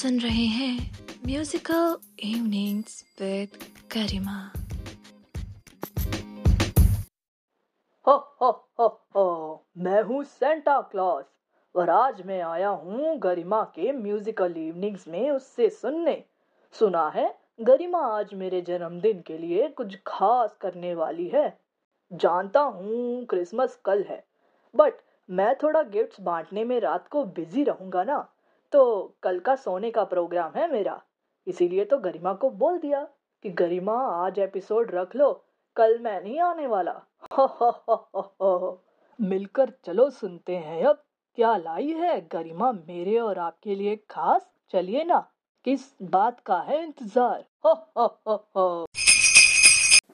सुन रहे हैं musical evenings with गरिमा। हो हो हो हो, मैं हूँ सेंटा क्लॉस और आज मैं आया हूँ गरिमा के म्यूजिकल इवनिंग्स में उससे सुनने। सुना है, गरिमा आज मेरे जन्मदिन के लिए कुछ खास करने वाली है। जानता हूँ क्रिसमस कल है बट मैं थोड़ा गिफ्ट्स बांटने में रात को बिज़ी रहूँगा ना। तो कल का सोने का प्रोग्राम है मेरा। इसीलिए तो गरिमा को बोल दिया कि गरिमा, आज एपिसोड रख लो, कल मैं नहीं आने वाला। हो हो हो हो हो मिलकर चलो सुनते हैं अब, क्या लाई है गरिमा मेरे और आपके लिए खास? चलिए ना, किस बात का है इंतज़ार?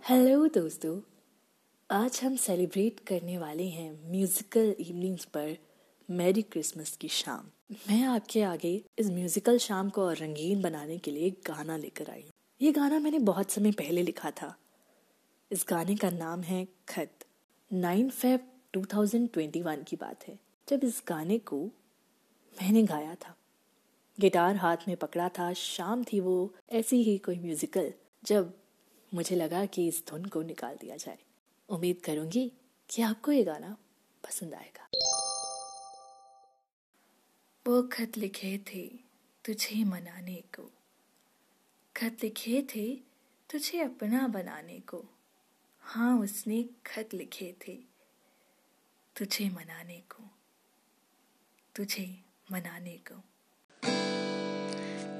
हेलो दोस्तों, आज हम सेलिब्रेट करने वाले हैं म्यूजिकल इवनिंग्स पर। मैरी क्रिसमस की शाम। मैं आपके आगे इस म्यूजिकल शाम को और रंगीन बनाने के लिए गाना लेकर आई ये गाना मैंने बहुत समय पहले लिखा था। इस गाने का नाम है खत। 9 फेब 2021 की बात है। जब इस गाने को मैंने गाया था। गिटार हाथ में पकड़ा था। शाम थी वो ऐसी ही कोई म्यूजिकल जब मुझे लगा कि इस धुन को निकाल दिया जाए। उम्मीद करूँगी कि आपको ये गाना पसंद आएगा। वो खत लिखे थे तुझे मनाने को। खत लिखे थे तुझे अपना बनाने को। हाँ उसने खत लिखे थे तुझे मनाने को। तुझे मनाने को।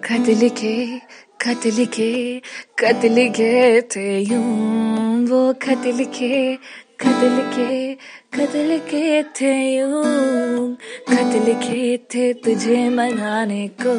खत लिखे खत लिखे खत लिखे थे यूँ। वो खत लिखे खत लिखे खत लिखे थे यूँ। खत लिखे थे तुझे मनाने को।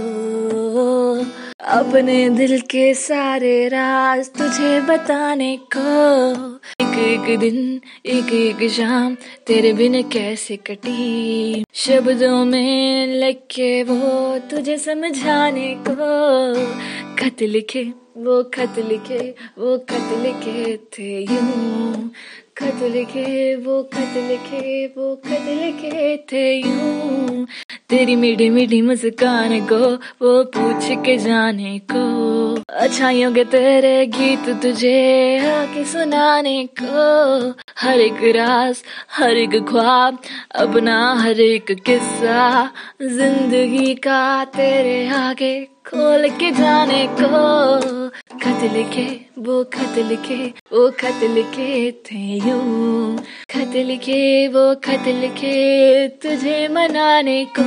अपने दिल के सारे राज तुझे बताने को। एक एक दिन, एक एक शाम तेरे बिन कैसे कटी। शब्दों में लग के वो तुझे समझाने को। खत लिखे वो खत लिखे वो खत लिखे थे यूँ। खत लिखे, वो खत लिखे, वो खत लिखे थे यूँ। तेरी मीठी मीठी मुस्कान को, वो पूछ के जाने को। अच्छाइयों के तेरे गीत तुझे आके सुनाने को। हर एक रास, हर एक ख्वाब, अपना हर एक किस्सा। ज़िंदगी का तेरे आगे खोल के जाने को। खत लिखे, वो खत लिखे, वो खत लिखे थे यूँ। खत लिखे, वो खत लिखे तुझे मनाने को।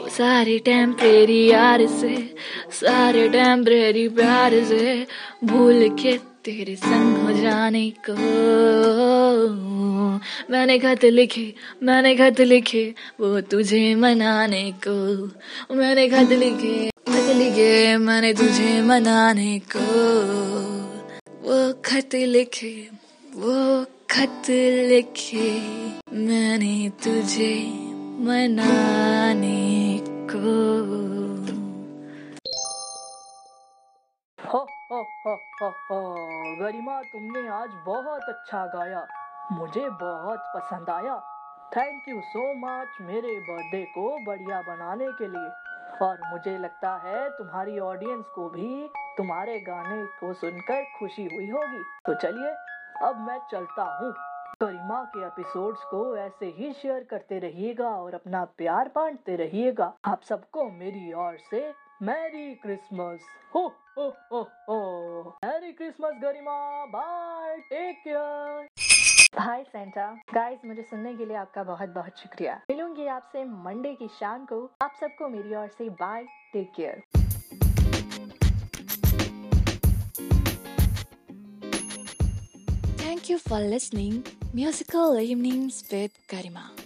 वो सारे टेम्परेरी यार से, सारे टेम्परेरी प्यार से भूल के तेरे संग हो जाने को। मैंने खत लिखे, मैंने खत लिखे, वो तुझे मनाने को। मैंने खत लिखे लिखे मैंने तुझे मनाने को। वो खत लिखे, वो खत लिखे, मैंने तुझे मनाने को। गरिमा, तुमने आज बहुत अच्छा गाया। मुझे बहुत पसंद आया। थैंक यू सो मच मेरे बर्थडे को बढ़िया बनाने के लिए। और मुझे लगता है तुम्हारी ऑडियंस को भी तुम्हारे गाने को सुनकर खुशी हुई होगी। तो चलिए, अब मैं चलता हूँ। गरिमा के एपिसोड्स को ऐसे ही शेयर करते रहिएगा और अपना प्यार बांटते रहिएगा। आप सबको मेरी ओर से merry Christmas ho ho ho ho. Merry Christmas Garima. Bye take care hi Santa guys मुझे सुनने के लिए आपका बहुत बहुत शुक्रिया। मिलूँगी आपसे मंडे की शाम को। आप सबको मेरी ओर से bye take care Thank you for listening. Musical Evenings with Garima.